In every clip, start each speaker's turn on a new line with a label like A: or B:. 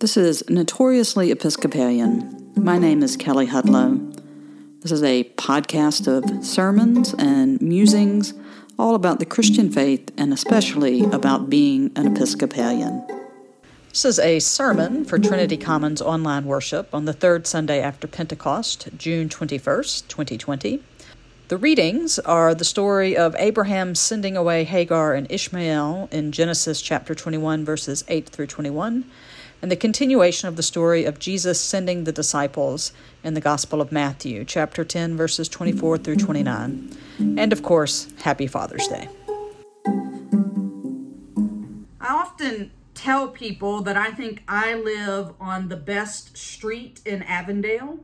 A: This is Notoriously Episcopalian. My name is Kelly Hudlow. This is a podcast of sermons and musings all about the Christian faith and especially about being an Episcopalian. This is a sermon for Trinity Commons online worship on the third Sunday after Pentecost, June 21st, 2020. The readings are the story of Abraham sending away Hagar and Ishmael in Genesis chapter 21, verses 8 through 21, and the continuation of the story of Jesus sending the disciples in the Gospel of Matthew, chapter 10, verses 24 through 29. And of course, Happy Father's Day.
B: I often tell people that I think I live on the best street in Avondale.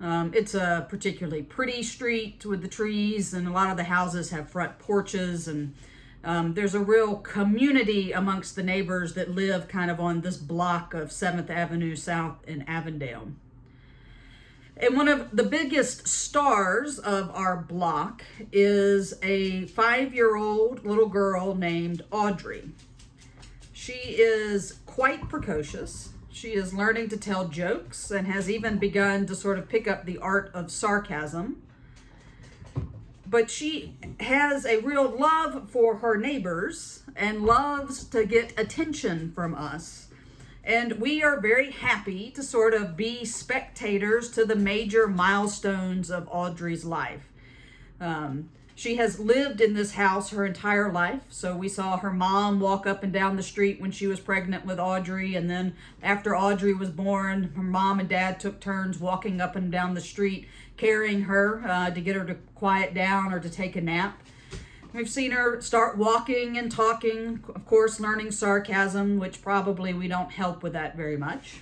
B: Um, it's a particularly pretty street with the trees, and a lot of the houses have front porches, and um, there's a real community amongst the neighbors that live kind of on this block of 7th Avenue South in Avondale. And one of the biggest stars of our block is a five year old little girl named Audrey. She is quite precocious. She is learning to tell jokes and has even begun to sort of pick up the art of sarcasm. But she has a real love for her neighbors and loves to get attention from us. And we are very happy to sort of be spectators to the major milestones of Audrey's life. Um, she has lived in this house her entire life. So we saw her mom walk up and down the street when she was pregnant with Audrey. And then after Audrey was born, her mom and dad took turns walking up and down the street, carrying her uh, to get her to quiet down or to take a nap. We've seen her start walking and talking, of course, learning sarcasm, which probably we don't help with that very much.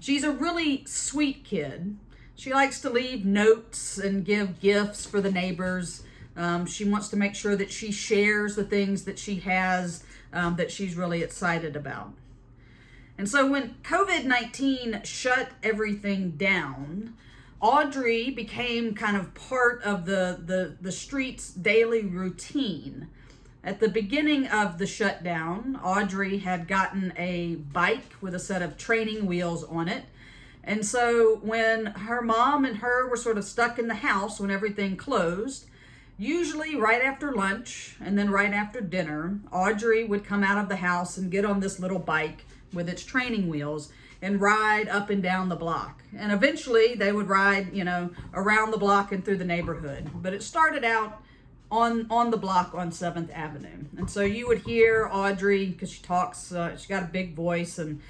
B: She's a really sweet kid. She likes to leave notes and give gifts for the neighbors. Um, she wants to make sure that she shares the things that she has um, that she's really excited about. And so when COVID 19 shut everything down, Audrey became kind of part of the, the, the street's daily routine. At the beginning of the shutdown, Audrey had gotten a bike with a set of training wheels on it and so when her mom and her were sort of stuck in the house when everything closed, usually right after lunch and then right after dinner, Audrey would come out of the house and get on this little bike with its training wheels and ride up and down the block. And eventually they would ride, you know, around the block and through the neighborhood. But it started out on on the block on 7th Avenue. And so you would hear Audrey because she talks uh, she got a big voice and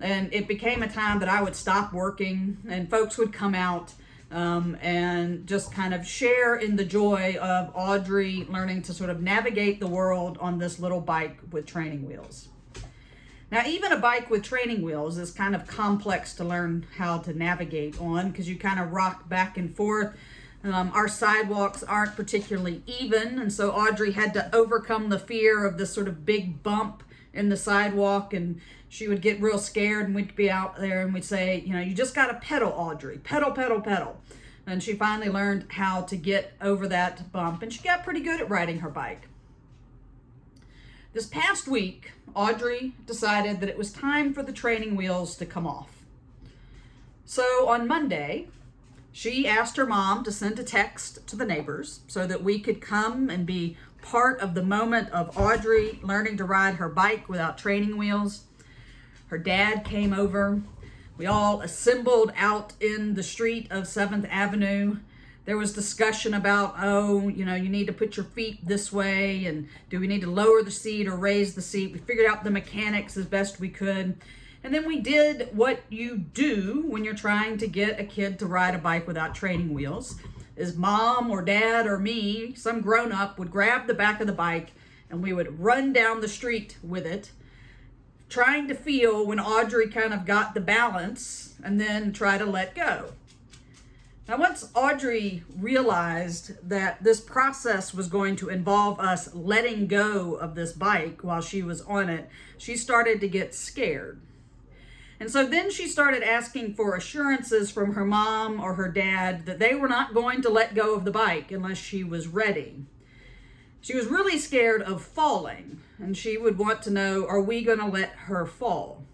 B: and it became a time that I would stop working and folks would come out um, and just kind of share in the joy of Audrey learning to sort of navigate the world on this little bike with training wheels. Now, even a bike with training wheels is kind of complex to learn how to navigate on because you kind of rock back and forth. Um, our sidewalks aren't particularly even, and so Audrey had to overcome the fear of this sort of big bump in the sidewalk and she would get real scared and we'd be out there and we'd say, you know, you just got to pedal, Audrey. Pedal, pedal, pedal. And she finally learned how to get over that bump and she got pretty good at riding her bike. This past week, Audrey decided that it was time for the training wheels to come off. So on Monday, she asked her mom to send a text to the neighbors so that we could come and be part of the moment of Audrey learning to ride her bike without training wheels. Her dad came over. We all assembled out in the street of 7th Avenue. There was discussion about, oh, you know, you need to put your feet this way, and do we need to lower the seat or raise the seat? We figured out the mechanics as best we could. And then we did what you do when you're trying to get a kid to ride a bike without training wheels. Is mom or dad or me, some grown up, would grab the back of the bike and we would run down the street with it trying to feel when Audrey kind of got the balance and then try to let go. Now, once Audrey realized that this process was going to involve us letting go of this bike while she was on it, she started to get scared. And so then she started asking for assurances from her mom or her dad that they were not going to let go of the bike unless she was ready. She was really scared of falling, and she would want to know are we going to let her fall?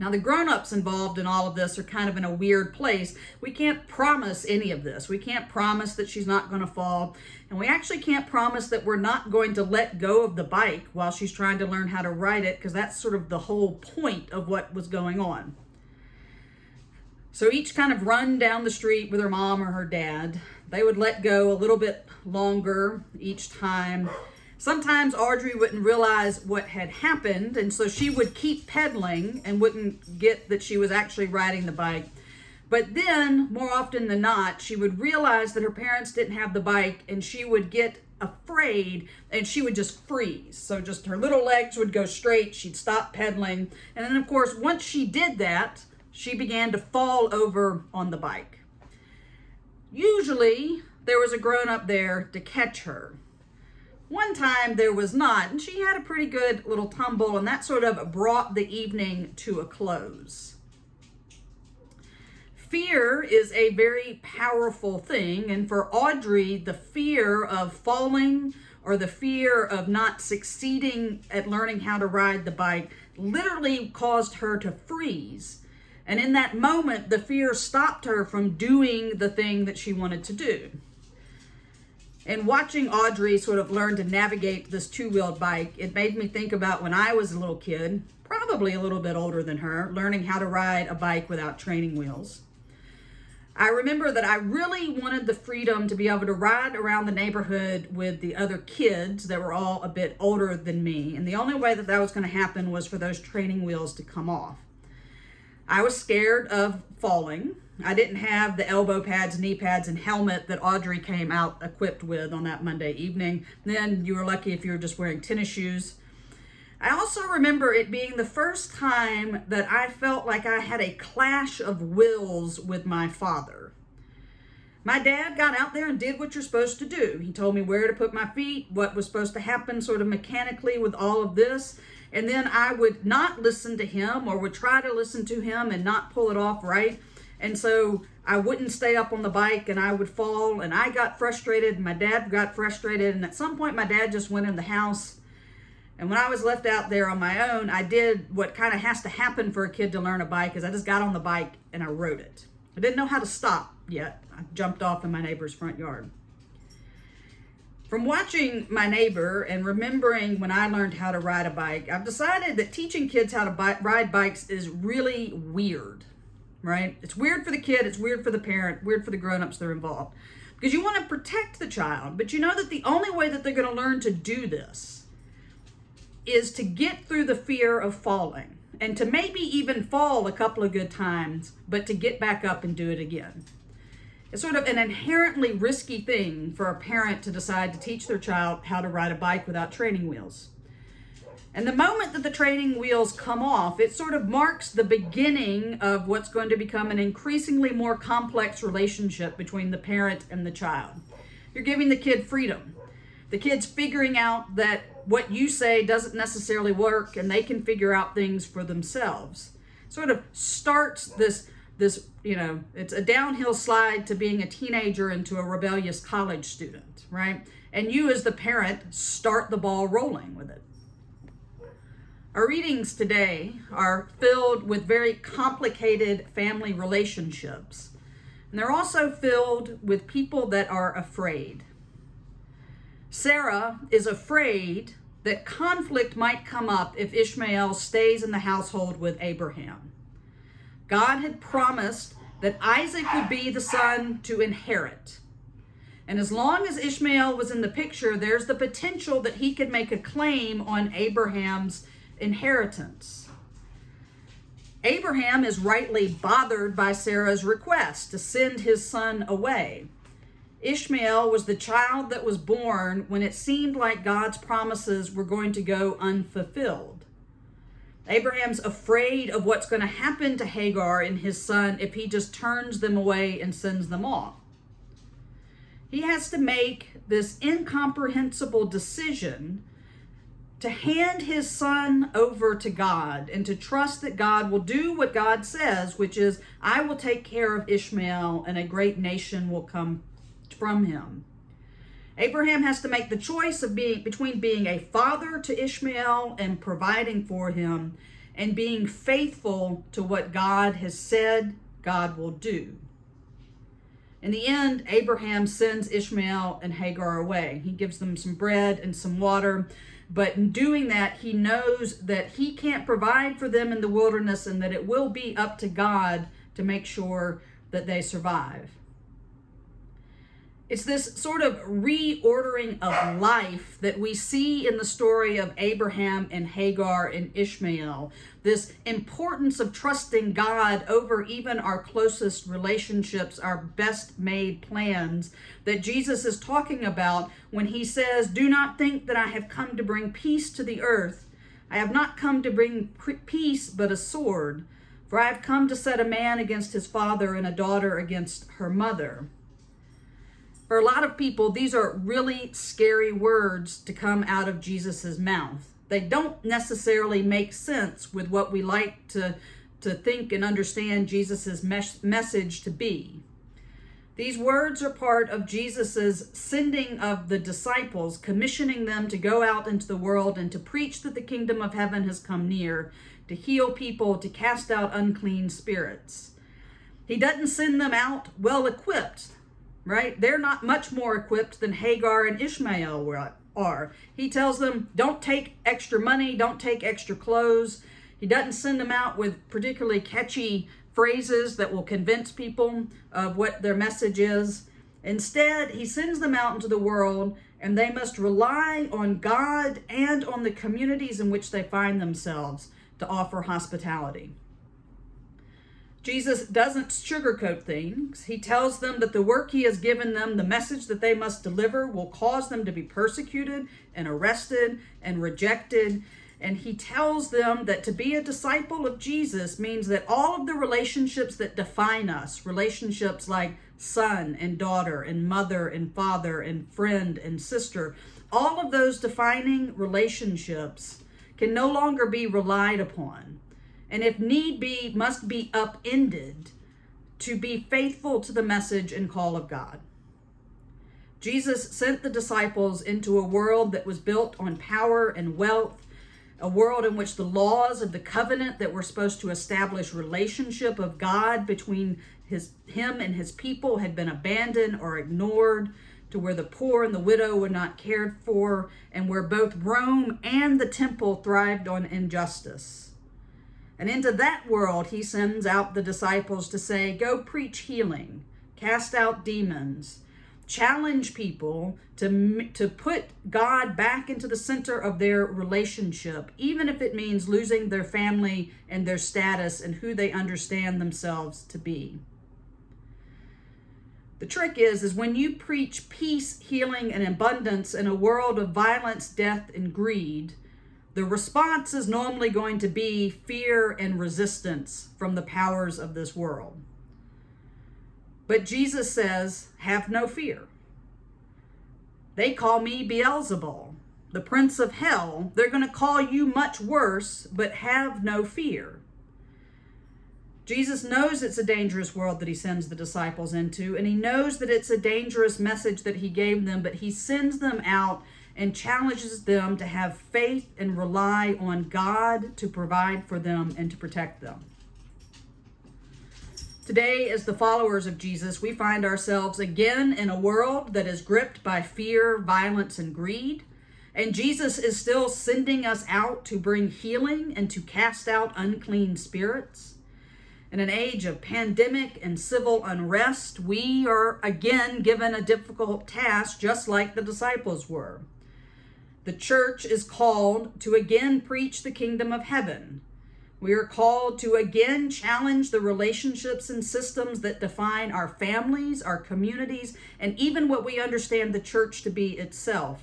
B: Now, the grown ups involved in all of this are kind of in a weird place. We can't promise any of this. We can't promise that she's not going to fall. And we actually can't promise that we're not going to let go of the bike while she's trying to learn how to ride it, because that's sort of the whole point of what was going on. So each kind of run down the street with her mom or her dad. They would let go a little bit longer each time Sometimes Audrey wouldn't realize what had happened, and so she would keep pedaling and wouldn't get that she was actually riding the bike. But then, more often than not, she would realize that her parents didn't have the bike and she would get afraid and she would just freeze. So, just her little legs would go straight, she'd stop pedaling. And then, of course, once she did that, she began to fall over on the bike. Usually, there was a grown up there to catch her. One time there was not, and she had a pretty good little tumble, and that sort of brought the evening to a close. Fear is a very powerful thing, and for Audrey, the fear of falling or the fear of not succeeding at learning how to ride the bike literally caused her to freeze. And in that moment, the fear stopped her from doing the thing that she wanted to do. And watching Audrey sort of learn to navigate this two wheeled bike, it made me think about when I was a little kid, probably a little bit older than her, learning how to ride a bike without training wheels. I remember that I really wanted the freedom to be able to ride around the neighborhood with the other kids that were all a bit older than me. And the only way that that was going to happen was for those training wheels to come off. I was scared of falling. I didn't have the elbow pads, knee pads, and helmet that Audrey came out equipped with on that Monday evening. Then you were lucky if you were just wearing tennis shoes. I also remember it being the first time that I felt like I had a clash of wills with my father. My dad got out there and did what you're supposed to do. He told me where to put my feet, what was supposed to happen sort of mechanically with all of this. And then I would not listen to him or would try to listen to him and not pull it off right. And so I wouldn't stay up on the bike and I would fall and I got frustrated and my dad got frustrated and at some point my dad just went in the house and when I was left out there on my own, I did what kind of has to happen for a kid to learn a bike is I just got on the bike and I rode it. I didn't know how to stop yet. I jumped off in my neighbor's front yard. From watching my neighbor and remembering when I learned how to ride a bike, I've decided that teaching kids how to bi- ride bikes is really weird right? It's weird for the kid, it's weird for the parent, weird for the grown-ups that are involved. Because you want to protect the child, but you know that the only way that they're going to learn to do this is to get through the fear of falling and to maybe even fall a couple of good times, but to get back up and do it again. It's sort of an inherently risky thing for a parent to decide to teach their child how to ride a bike without training wheels. And the moment that the training wheels come off, it sort of marks the beginning of what's going to become an increasingly more complex relationship between the parent and the child. You're giving the kid freedom. The kid's figuring out that what you say doesn't necessarily work and they can figure out things for themselves. Sort of starts this this, you know, it's a downhill slide to being a teenager into a rebellious college student, right? And you as the parent start the ball rolling with it. Our readings today are filled with very complicated family relationships. And they're also filled with people that are afraid. Sarah is afraid that conflict might come up if Ishmael stays in the household with Abraham. God had promised that Isaac would be the son to inherit. And as long as Ishmael was in the picture, there's the potential that he could make a claim on Abraham's inheritance. Abraham is rightly bothered by Sarah's request to send his son away. Ishmael was the child that was born when it seemed like God's promises were going to go unfulfilled. Abraham's afraid of what's going to happen to Hagar and his son if he just turns them away and sends them off. He has to make this incomprehensible decision to hand his son over to God and to trust that God will do what God says, which is, I will take care of Ishmael and a great nation will come from him. Abraham has to make the choice of being between being a father to Ishmael and providing for him and being faithful to what God has said God will do. In the end, Abraham sends Ishmael and Hagar away. He gives them some bread and some water, but in doing that, he knows that he can't provide for them in the wilderness and that it will be up to God to make sure that they survive. It's this sort of reordering of life that we see in the story of Abraham and Hagar and Ishmael. This importance of trusting God over even our closest relationships, our best made plans that Jesus is talking about when he says, Do not think that I have come to bring peace to the earth. I have not come to bring peace, but a sword. For I have come to set a man against his father and a daughter against her mother for a lot of people, these are really scary words to come out of Jesus's mouth. They don't necessarily make sense with what we like to, to think and understand Jesus's mes- message to be. These words are part of Jesus's sending of the disciples, commissioning them to go out into the world and to preach that the kingdom of heaven has come near, to heal people, to cast out unclean spirits. He doesn't send them out well equipped right? They're not much more equipped than Hagar and Ishmael are. He tells them, don't take extra money, don't take extra clothes. He doesn't send them out with particularly catchy phrases that will convince people of what their message is. Instead, he sends them out into the world and they must rely on God and on the communities in which they find themselves to offer hospitality. Jesus doesn't sugarcoat things. He tells them that the work he has given them, the message that they must deliver, will cause them to be persecuted and arrested and rejected. And he tells them that to be a disciple of Jesus means that all of the relationships that define us, relationships like son and daughter, and mother and father, and friend and sister, all of those defining relationships can no longer be relied upon and if need be, must be upended to be faithful to the message and call of God. Jesus sent the disciples into a world that was built on power and wealth, a world in which the laws of the covenant that were supposed to establish relationship of God between his him and his people had been abandoned or ignored to where the poor and the widow were not cared for and where both Rome and the temple thrived on injustice. And into that world, he sends out the disciples to say, Go preach healing, cast out demons, challenge people to, to put God back into the center of their relationship, even if it means losing their family and their status and who they understand themselves to be. The trick is is when you preach peace, healing and abundance in a world of violence, death and greed, the response is normally going to be fear and resistance from the powers of this world. But Jesus says, Have no fear. They call me Beelzebul, the prince of hell. They're going to call you much worse, but have no fear. Jesus knows it's a dangerous world that he sends the disciples into, and he knows that it's a dangerous message that he gave them, but he sends them out and challenges them to have faith and rely on God to provide for them and to protect them. Today, as the followers of Jesus, we find ourselves again in a world that is gripped by fear, violence, and greed. And Jesus is still sending us out to bring healing and to cast out unclean spirits. In an age of pandemic and civil unrest, we are again given a difficult task, just like the disciples were. The church is called to again preach the kingdom of heaven. We are called to again challenge the relationships and systems that define our families, our communities, and even what we understand the church to be itself.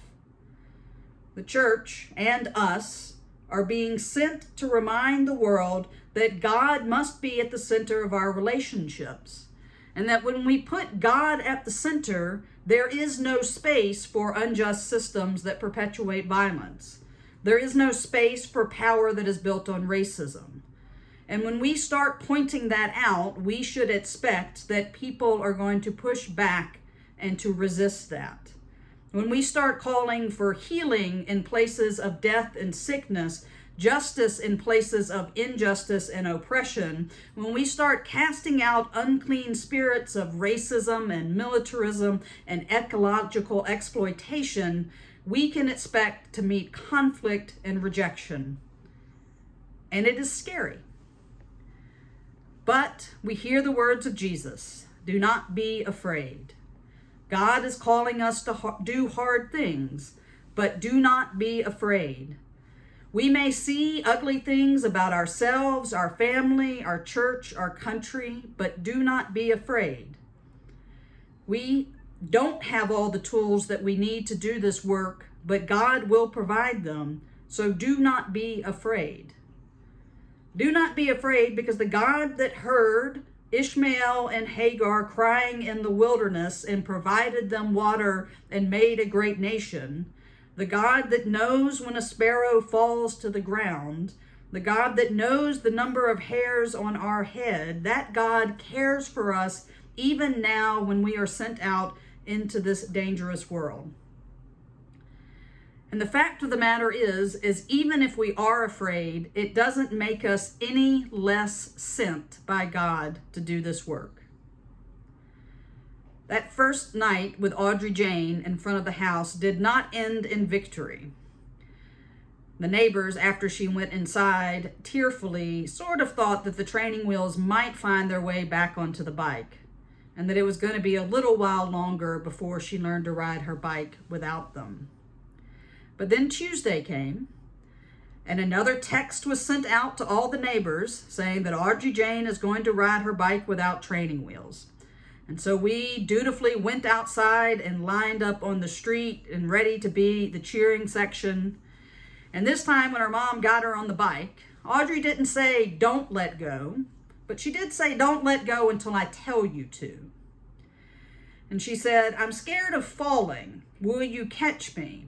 B: The church and us are being sent to remind the world that God must be at the center of our relationships, and that when we put God at the center, there is no space for unjust systems that perpetuate violence. There is no space for power that is built on racism. And when we start pointing that out, we should expect that people are going to push back and to resist that. When we start calling for healing in places of death and sickness, justice in places of injustice and oppression, when we start casting out unclean spirits of racism and militarism and ecological exploitation, we can expect to meet conflict and rejection. And it is scary. But we hear the words of Jesus do not be afraid. God is calling us to do hard things, but do not be afraid. We may see ugly things about ourselves, our family, our church, our country, but do not be afraid. We don't have all the tools that we need to do this work, but God will provide them, so do not be afraid. Do not be afraid because the God that heard Ishmael and Hagar crying in the wilderness and provided them water and made a great nation, the God that knows when a sparrow falls to the ground, the God that knows the number of hairs on our head, that God cares for us even now when we are sent out into this dangerous world. And the fact of the matter is is even if we are afraid, it doesn't make us any less sent by God to do this work. That first night with Audrey Jane in front of the house did not end in victory. The neighbors, after she went inside, tearfully sort of thought that the training wheels might find their way back onto the bike and that it was going to be a little while longer before she learned to ride her bike without them. But then Tuesday came, and another text was sent out to all the neighbors saying that Audrey Jane is going to ride her bike without training wheels. And so we dutifully went outside and lined up on the street and ready to be the cheering section. And this time, when her mom got her on the bike, Audrey didn't say, Don't let go, but she did say, Don't let go until I tell you to. And she said, I'm scared of falling. Will you catch me?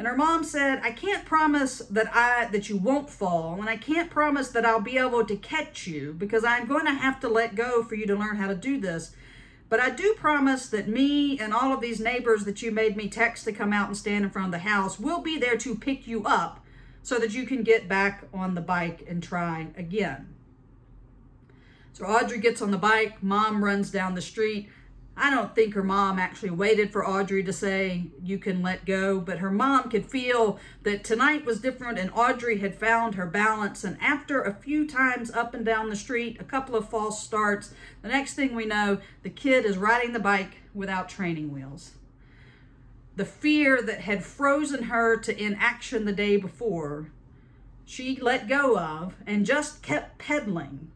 B: And her mom said, I can't promise that I that you won't fall, and I can't promise that I'll be able to catch you because I'm going to have to let go for you to learn how to do this. But I do promise that me and all of these neighbors that you made me text to come out and stand in front of the house will be there to pick you up so that you can get back on the bike and try again. So Audrey gets on the bike, mom runs down the street. I don't think her mom actually waited for Audrey to say, You can let go, but her mom could feel that tonight was different and Audrey had found her balance. And after a few times up and down the street, a couple of false starts, the next thing we know, the kid is riding the bike without training wheels. The fear that had frozen her to inaction the day before, she let go of and just kept pedaling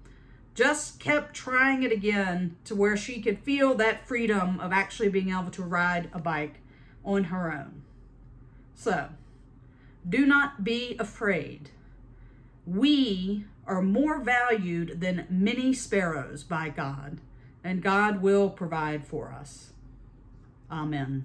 B: just kept trying it again to where she could feel that freedom of actually being able to ride a bike on her own. So, do not be afraid. We are more valued than many sparrows by God, and God will provide for us. Amen.